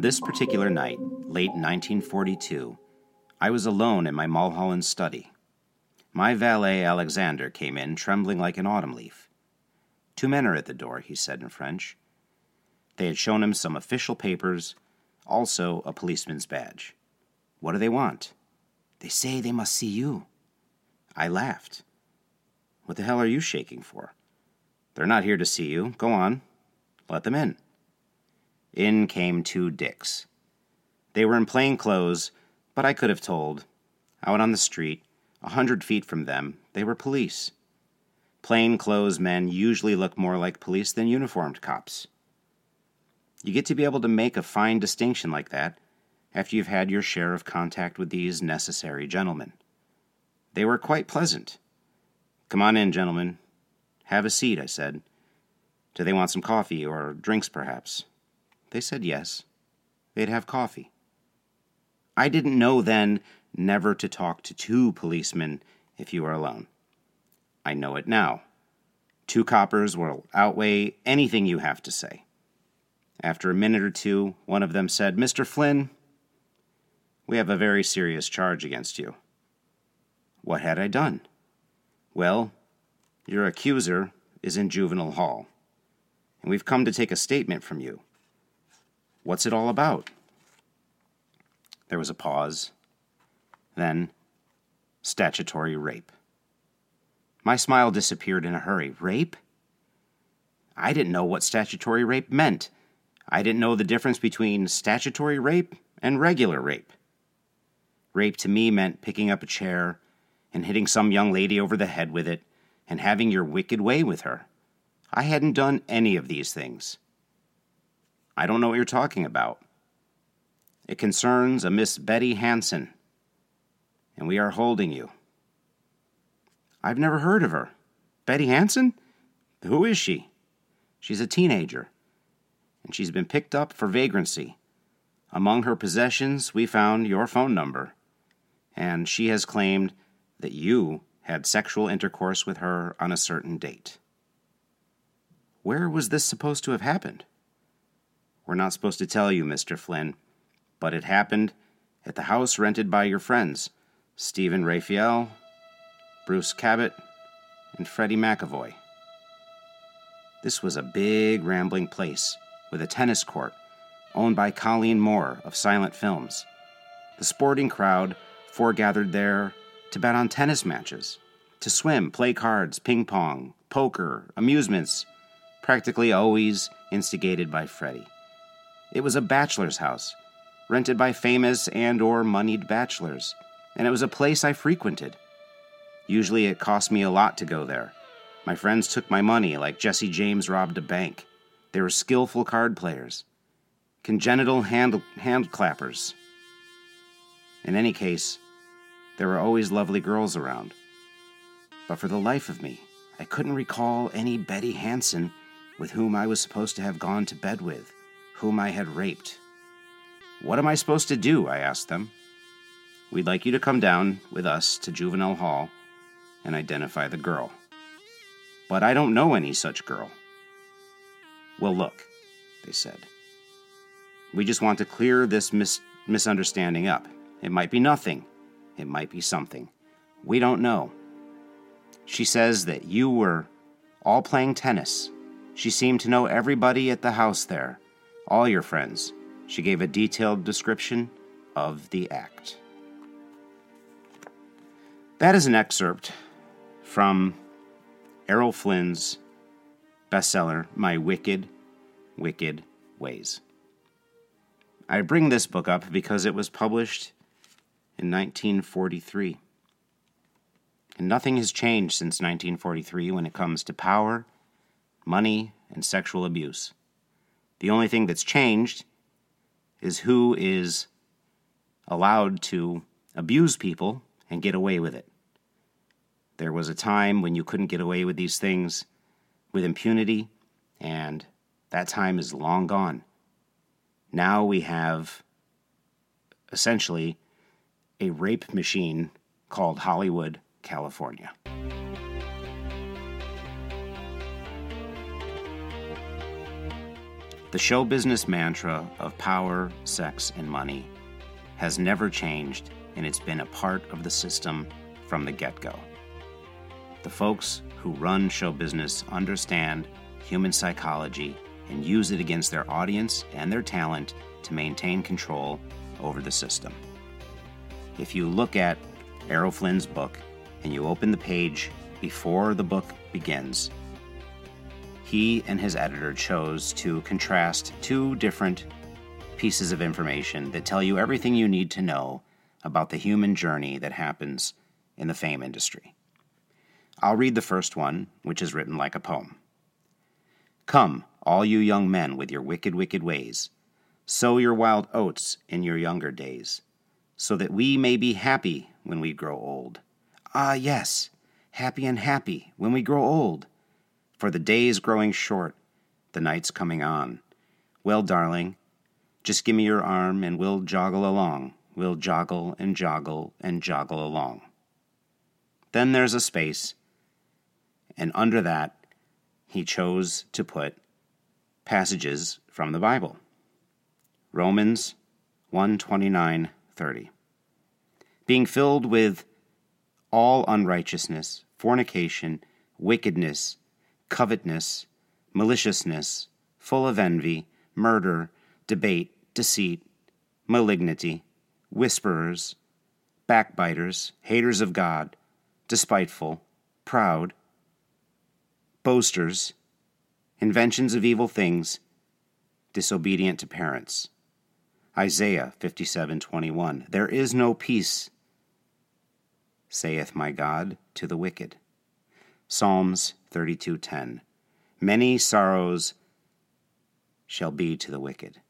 On this particular night, late 1942, I was alone in my Mulholland study. My valet Alexander came in, trembling like an autumn leaf. Two men are at the door, he said in French. They had shown him some official papers, also a policeman's badge. What do they want? They say they must see you. I laughed. What the hell are you shaking for? They're not here to see you. Go on. Let them in. In came two dicks. They were in plain clothes, but I could have told. Out on the street, a hundred feet from them, they were police. Plain clothes men usually look more like police than uniformed cops. You get to be able to make a fine distinction like that after you've had your share of contact with these necessary gentlemen. They were quite pleasant. Come on in, gentlemen. Have a seat, I said. Do they want some coffee or drinks, perhaps? They said yes. They'd have coffee. I didn't know then never to talk to two policemen if you are alone. I know it now. Two coppers will outweigh anything you have to say. After a minute or two, one of them said, Mr. Flynn, we have a very serious charge against you. What had I done? Well, your accuser is in juvenile hall, and we've come to take a statement from you. What's it all about? There was a pause. Then, statutory rape. My smile disappeared in a hurry. Rape? I didn't know what statutory rape meant. I didn't know the difference between statutory rape and regular rape. Rape to me meant picking up a chair and hitting some young lady over the head with it and having your wicked way with her. I hadn't done any of these things. I don't know what you're talking about. It concerns a Miss Betty Hansen, and we are holding you. I've never heard of her. Betty Hansen? Who is she? She's a teenager, and she's been picked up for vagrancy. Among her possessions, we found your phone number, and she has claimed that you had sexual intercourse with her on a certain date. Where was this supposed to have happened? We're not supposed to tell you, Mr. Flynn, but it happened at the house rented by your friends, Stephen Raphael, Bruce Cabot, and Freddie McEvoy. This was a big, rambling place with a tennis court owned by Colleen Moore of Silent Films. The sporting crowd foregathered there to bet on tennis matches, to swim, play cards, ping pong, poker, amusements, practically always instigated by Freddie. It was a bachelor's house, rented by famous and or moneyed bachelors, and it was a place I frequented. Usually it cost me a lot to go there. My friends took my money like Jesse James robbed a bank. They were skillful card players, congenital hand, hand clappers. In any case, there were always lovely girls around. But for the life of me, I couldn't recall any Betty Hansen with whom I was supposed to have gone to bed with, whom I had raped. What am I supposed to do? I asked them. We'd like you to come down with us to Juvenile Hall and identify the girl. But I don't know any such girl. Well, look, they said. We just want to clear this mis- misunderstanding up. It might be nothing, it might be something. We don't know. She says that you were all playing tennis. She seemed to know everybody at the house there, all your friends. She gave a detailed description of the act. That is an excerpt from Errol Flynn's bestseller, My Wicked, Wicked Ways. I bring this book up because it was published in 1943. And nothing has changed since 1943 when it comes to power, money, and sexual abuse. The only thing that's changed is who is allowed to abuse people and get away with it. There was a time when you couldn't get away with these things with impunity, and that time is long gone. Now we have essentially a rape machine called Hollywood, California. The show business mantra of power, sex, and money has never changed, and it's been a part of the system from the get go. The folks who run show business understand human psychology and use it against their audience and their talent to maintain control over the system. If you look at Errol Flynn's book and you open the page before the book begins, he and his editor chose to contrast two different pieces of information that tell you everything you need to know about the human journey that happens in the fame industry. I'll read the first one, which is written like a poem. Come, all you young men with your wicked, wicked ways, sow your wild oats in your younger days, so that we may be happy when we grow old. Ah, yes, happy and happy when we grow old. For the days growing short, the night's coming on. Well, darling, just give me your arm and we'll joggle along. We'll joggle and joggle and joggle along. Then there's a space, and under that, he chose to put passages from the Bible. Romans 129 30. Being filled with all unrighteousness, fornication, wickedness, covetousness, maliciousness, full of envy, murder, debate, deceit, malignity, whisperers, backbiters, haters of God, despiteful, proud, boasters, inventions of evil things, disobedient to parents. Isaiah 57:21 There is no peace saith my God to the wicked. Psalms 32:10 Many sorrows shall be to the wicked.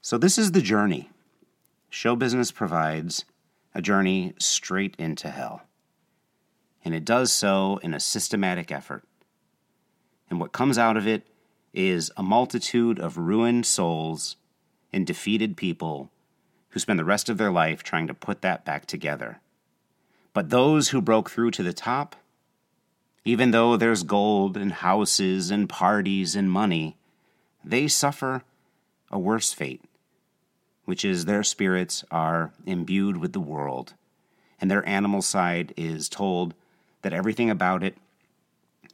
So this is the journey. Show business provides a journey straight into hell. And it does so in a systematic effort. And what comes out of it is a multitude of ruined souls and defeated people who spend the rest of their life trying to put that back together. But those who broke through to the top, even though there's gold and houses and parties and money, they suffer a worse fate, which is their spirits are imbued with the world, and their animal side is told that everything about it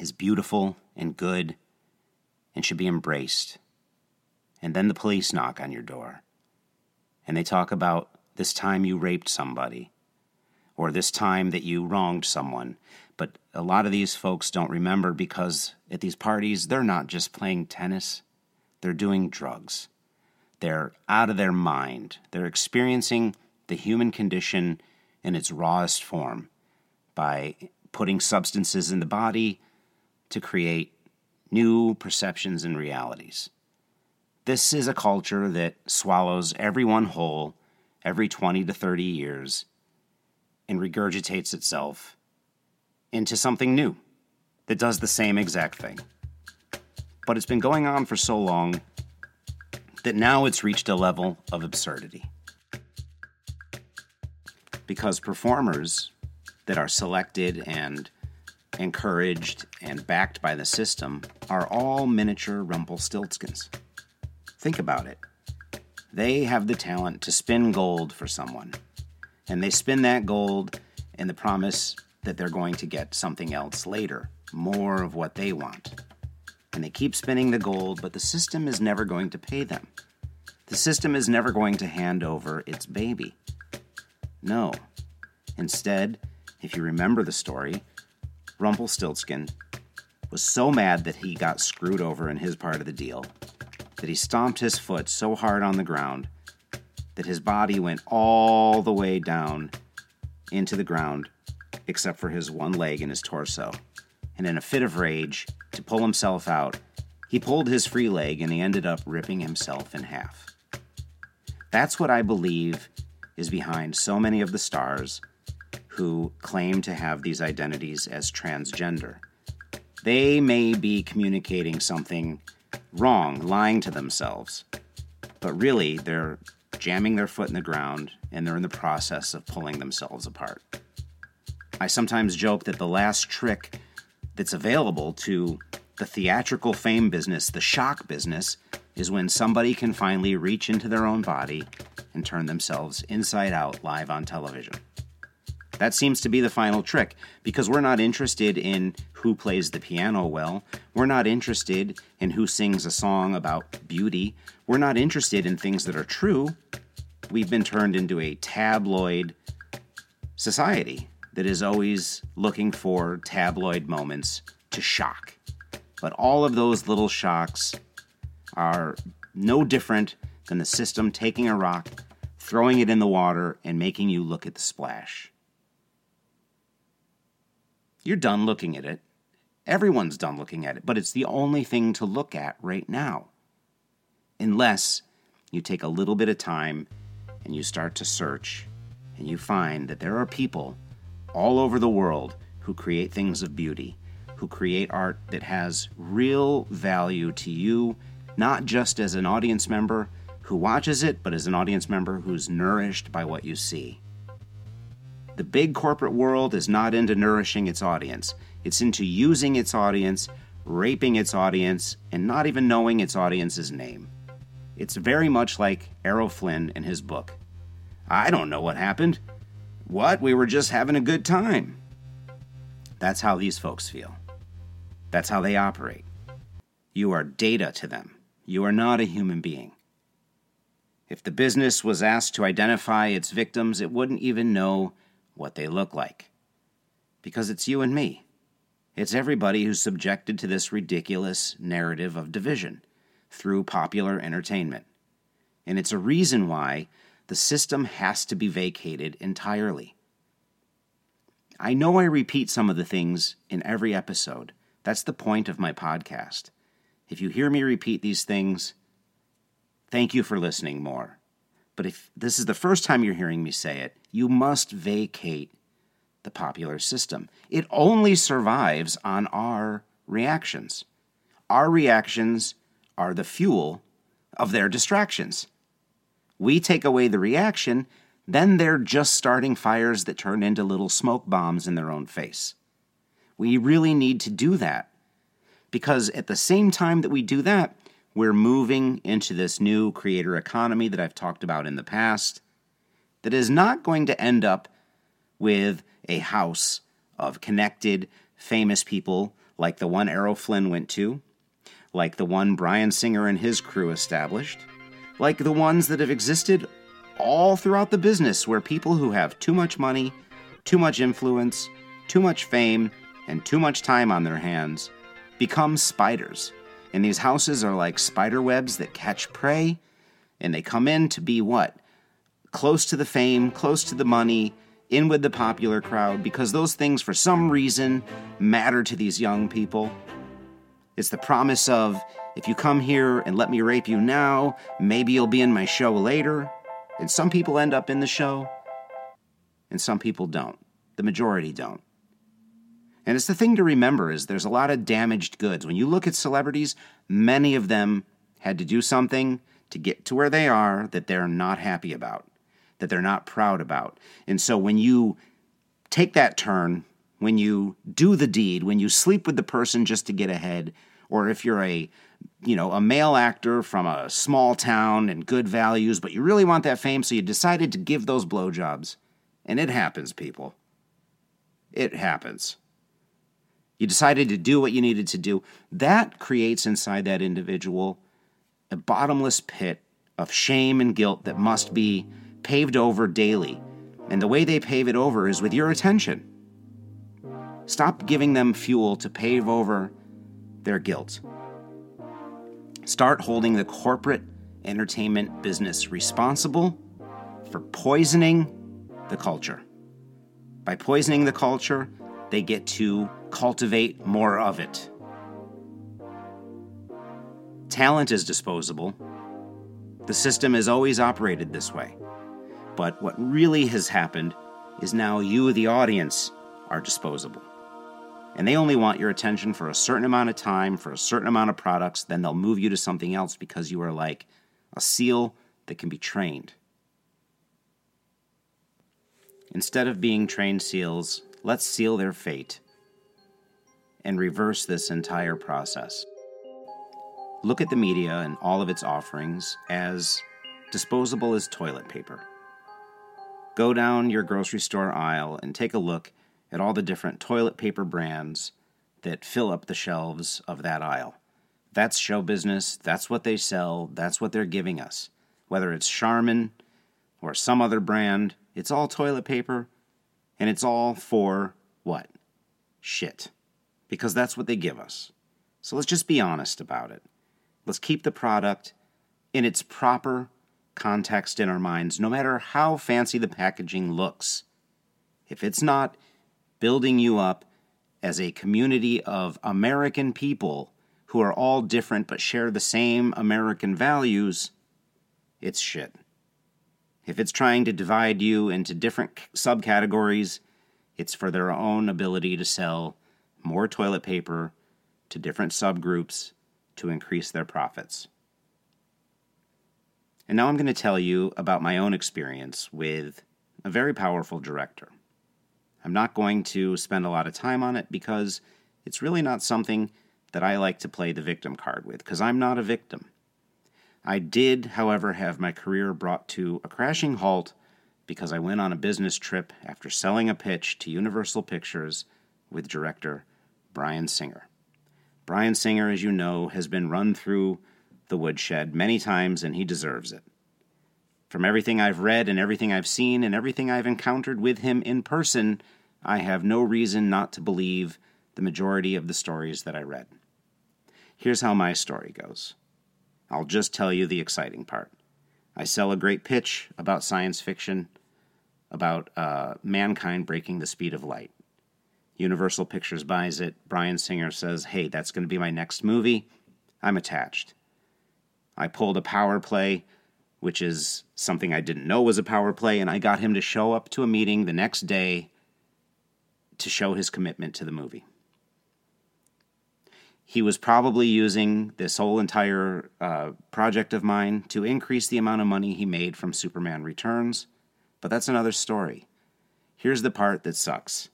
is beautiful and good and should be embraced. And then the police knock on your door and they talk about this time you raped somebody or this time that you wronged someone. But a lot of these folks don't remember because at these parties, they're not just playing tennis, they're doing drugs. They're out of their mind. They're experiencing the human condition in its rawest form by putting substances in the body to create new perceptions and realities. This is a culture that swallows everyone whole every 20 to 30 years and regurgitates itself into something new that does the same exact thing. But it's been going on for so long that now it's reached a level of absurdity. Because performers that are selected and encouraged and backed by the system are all miniature Rumpelstiltskins. Think about it. They have the talent to spin gold for someone, and they spin that gold in the promise that they're going to get something else later, more of what they want. And they keep spinning the gold, but the system is never going to pay them. The system is never going to hand over its baby. No. Instead, if you remember the story, Rumpelstiltskin was so mad that he got screwed over in his part of the deal that he stomped his foot so hard on the ground that his body went all the way down into the ground, except for his one leg and his torso. And in a fit of rage, to pull himself out, he pulled his free leg and he ended up ripping himself in half. That's what I believe is behind so many of the stars who claim to have these identities as transgender. They may be communicating something wrong, lying to themselves, but really they're jamming their foot in the ground and they're in the process of pulling themselves apart. I sometimes joke that the last trick that's available to The theatrical fame business, the shock business, is when somebody can finally reach into their own body and turn themselves inside out live on television. That seems to be the final trick because we're not interested in who plays the piano well. We're not interested in who sings a song about beauty. We're not interested in things that are true. We've been turned into a tabloid society that is always looking for tabloid moments to shock. But all of those little shocks are no different than the system taking a rock, throwing it in the water, and making you look at the splash. You're done looking at it. Everyone's done looking at it, but it's the only thing to look at right now. Unless you take a little bit of time and you start to search and you find that there are people all over the world who create things of beauty, who create art that has real value to you, not just as an audience member who watches it, but as an audience member who's nourished by what you see. The big corporate world is not into nourishing its audience, it's into using its audience, raping its audience, and not even knowing its audience's name. It's very much like Errol Flynn in his book. I don't know what happened. What? We were just having a good time. That's how these folks feel. That's how they operate. You are data to them. You are not a human being. If the business was asked to identify its victims, it wouldn't even know what they look like. Because it's you and me. It's everybody who's subjected to this ridiculous narrative of division through popular entertainment. And it's a reason why the system has to be vacated entirely. I know I repeat some of the things in every episode. That's the point of my podcast. If you hear me repeat these things, thank you for listening more. But if this is the first time you're hearing me say it, you must vacate the popular system. It only survives on our reactions. Our reactions are the fuel of their distractions. We take away the reaction, then they're just starting fires that turn into little smoke bombs in their own face. We really need to do that because at the same time that we do that, we're moving into this new creator economy that I've talked about in the past that is not going to end up with a house of connected, famous people like the one Errol Flynn went to, like the one Bryan Singer and his crew established, like the ones that have existed all throughout the business where people who have too much money, too much influence, too much fame, and too much time on their hands become spiders and these houses are like spider webs that catch prey, and they come in to be what? Close to the fame, close to the money, in with the popular crowd, because those things, for some reason, matter to these young people. It's the promise of, if you come here and let me rape you now, maybe you'll be in my show later. And some people end up in the show, and some people don't. The majority don't. And it's the thing to remember is there's a lot of damaged goods. When you look at celebrities, many of them had to do something to get to where they are that they're not happy about, that they're not proud about. And so when you take that turn, when you do the deed, when you sleep with the person just to get ahead, or if you're a you know, a male actor from a small town and good values, but you really want that fame, so you decided to give those blowjobs. And it happens, people. It happens. You decided to do what you needed to do. That creates inside that individual a bottomless pit of shame and guilt that must be paved over daily. And the way they pave it over is with your attention. Stop giving them fuel to pave over their guilt. Start holding the corporate entertainment business responsible for poisoning the culture. By poisoning the culture, they get to cultivate more of it. Talent is disposable. The system has always operated this way. But what really has happened is now you, the audience, are disposable. And they only want your attention for a certain amount of time, for a certain amount of products, then they'll move you to something else because you are like a seal that can be trained. Instead of being trained seals, let's seal their fate and reverse this entire process. Look at the media and all of its offerings as disposable as toilet paper. Go down your grocery store aisle and take a look at all the different toilet paper brands that fill up the shelves of that aisle. That's show business. That's what they sell. That's what they're giving us. Whether it's Charmin or some other brand, it's all toilet paper and it's all for what? Shit. Because that's what they give us. So let's just be honest about it. Let's keep the product in its proper context in our minds, no matter how fancy the packaging looks. If it's not building you up as a community of American people who are all different but share the same American values, it's shit. If it's trying to divide you into different subcategories, it's for their own ability to sell more toilet paper to different subgroups to increase their profits. And now I'm going to tell you about my own experience with a very powerful director. I'm not going to spend a lot of time on it because it's really not something that I like to play the victim card with, because I'm not a victim. I did, however, have my career brought to a crashing halt because I went on a business trip after selling a pitch to Universal Pictures with director Bryan Singer. Bryan Singer, as you know, has been run through the woodshed many times, and he deserves it. From everything I've read and everything I've seen and everything I've encountered with him in person, I have no reason not to believe the majority of the stories that I read. Here's how my story goes I'll just tell you the exciting part. I sell a great pitch about science fiction, about uh, mankind breaking the speed of light. Universal Pictures buys it. Bryan Singer says, Hey, that's going to be my next movie. I'm attached. I pulled a power play, which is something I didn't know was a power play, and I got him to show up to a meeting the next day to show his commitment to the movie. He was probably using this whole entire uh, project of mine to increase the amount of money he made from Superman Returns, but that's another story. Here's the part that sucks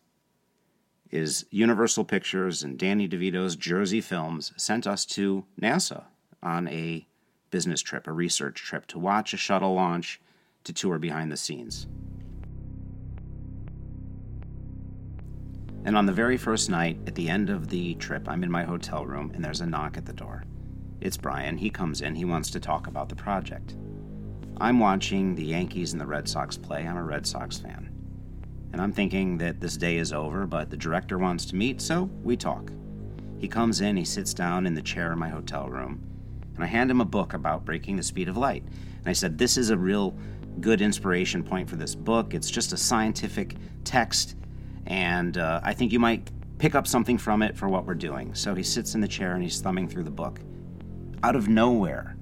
is Universal Pictures and Danny DeVito's Jersey Films sent us to NASA on a business trip, a research trip, to watch a shuttle launch, to tour behind the scenes. And on the very first night, at the end of the trip, I'm in my hotel room and there's a knock at the door. It's Bryan. He comes in. He wants to talk about the project. I'm watching the Yankees and the Red Sox play. I'm a Red Sox fan. And I'm thinking that this day is over, but the director wants to meet, so we talk. He comes in, he sits down in the chair in my hotel room, and I hand him a book about breaking the speed of light. And I said, This is a real good inspiration point for this book. It's just a scientific text, and uh, I think you might pick up something from it for what we're doing. So he sits in the chair and he's thumbing through the book. Out of nowhere,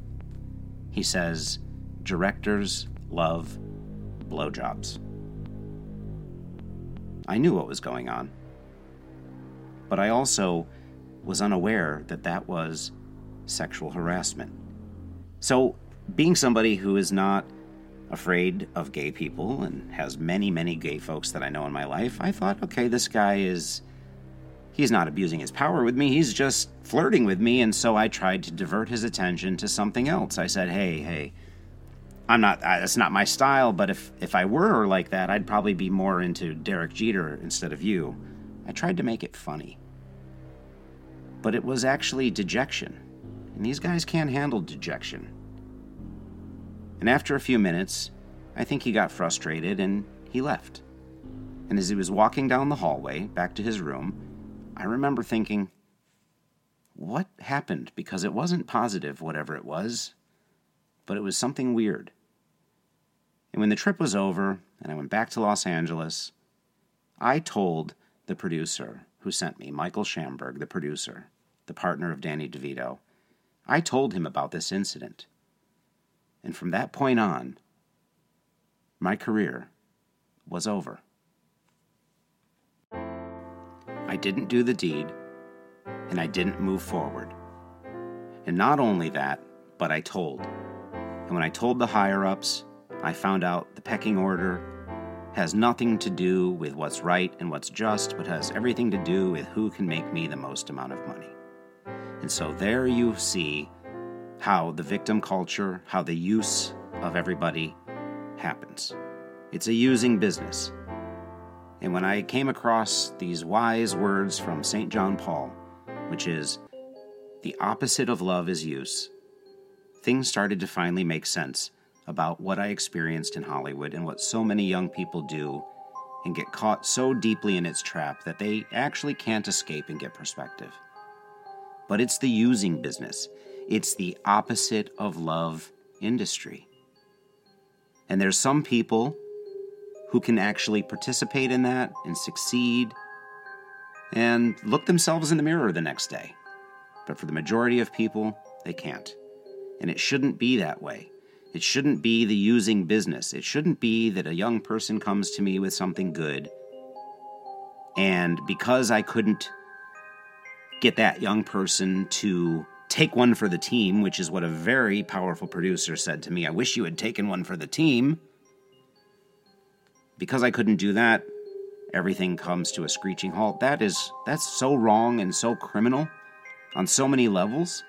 he says, Directors love blowjobs. I knew what was going on. But I also was unaware that that was sexual harassment. So, being somebody who is not afraid of gay people and has many, many gay folks that I know in my life, I thought, okay, this guy is. He's not abusing his power with me, he's just flirting with me. And so I tried to divert his attention to something else. I said, hey, hey, I'm not, that's not my style, but if, if I were like that, I'd probably be more into Derek Jeter instead of you. I tried to make it funny. But it was actually dejection and these guys can't handle dejection. And after a few minutes, I think he got frustrated and he left. And as he was walking down the hallway back to his room, I remember thinking, what happened? Because it wasn't positive, whatever it was, but it was something weird. And when the trip was over and I went back to Los Angeles, I told the producer who sent me, Michael Shamberg, the producer, the partner of Danny DeVito, I told him about this incident. And from that point on, my career was over. I didn't do the deed, and I didn't move forward. And not only that, but I told. And when I told the higher ups, I found out the pecking order has nothing to do with what's right and what's just, but has everything to do with who can make me the most amount of money. And so there you see how the victim culture, how the use of everybody happens. It's a using business. And when I came across these wise words from St. John Paul, which is, the opposite of love is use, things started to finally make sense about what I experienced in Hollywood and what so many young people do and get caught so deeply in its trap that they actually can't escape and get perspective. But it's the using business, it's the opposite of love industry. And there's some people who can actually participate in that and succeed and look themselves in the mirror the next day. But for the majority of people, they can't. And it shouldn't be that way. It shouldn't be the using business. It shouldn't be that a young person comes to me with something good, and because I couldn't get that young person to take one for the team, which is what a very powerful producer said to me, I wish you had taken one for the team. Because I couldn't do that, everything comes to a screeching halt. That is that's so wrong and so criminal on so many levels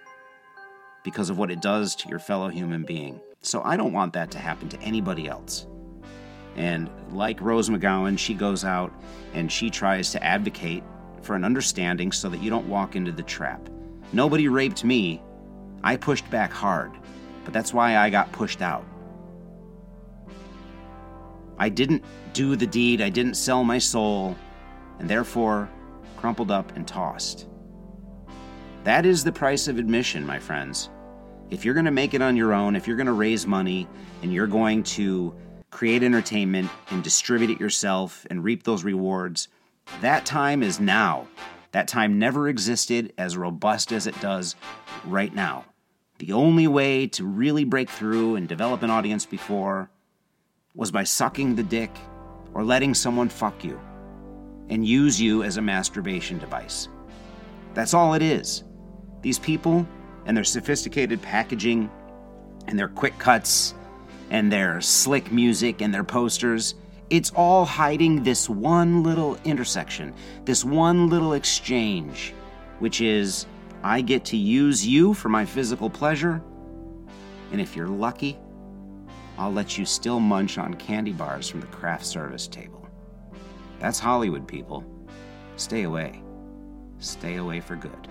because of what it does to your fellow human being. So I don't want that to happen to anybody else. And like Rose McGowan, she goes out and she tries to advocate for an understanding so that you don't walk into the trap. Nobody raped me. I pushed back hard, but that's why I got pushed out. I didn't do the deed, I didn't sell my soul, and therefore crumpled up and tossed. That is the price of admission, my friends. If you're going to make it on your own, if you're going to raise money and you're going to create entertainment and distribute it yourself and reap those rewards, that time is now. That time never existed as robust as it does right now. The only way to really break through and develop an audience before was by sucking the dick or letting someone fuck you and use you as a masturbation device. That's all it is. These people and their sophisticated packaging and their quick cuts and their slick music and their posters, it's all hiding this one little intersection, this one little exchange, which is I get to use you for my physical pleasure, and if you're lucky, I'll let you still munch on candy bars from the craft service table. That's Hollywood, people. Stay away. Stay away for good.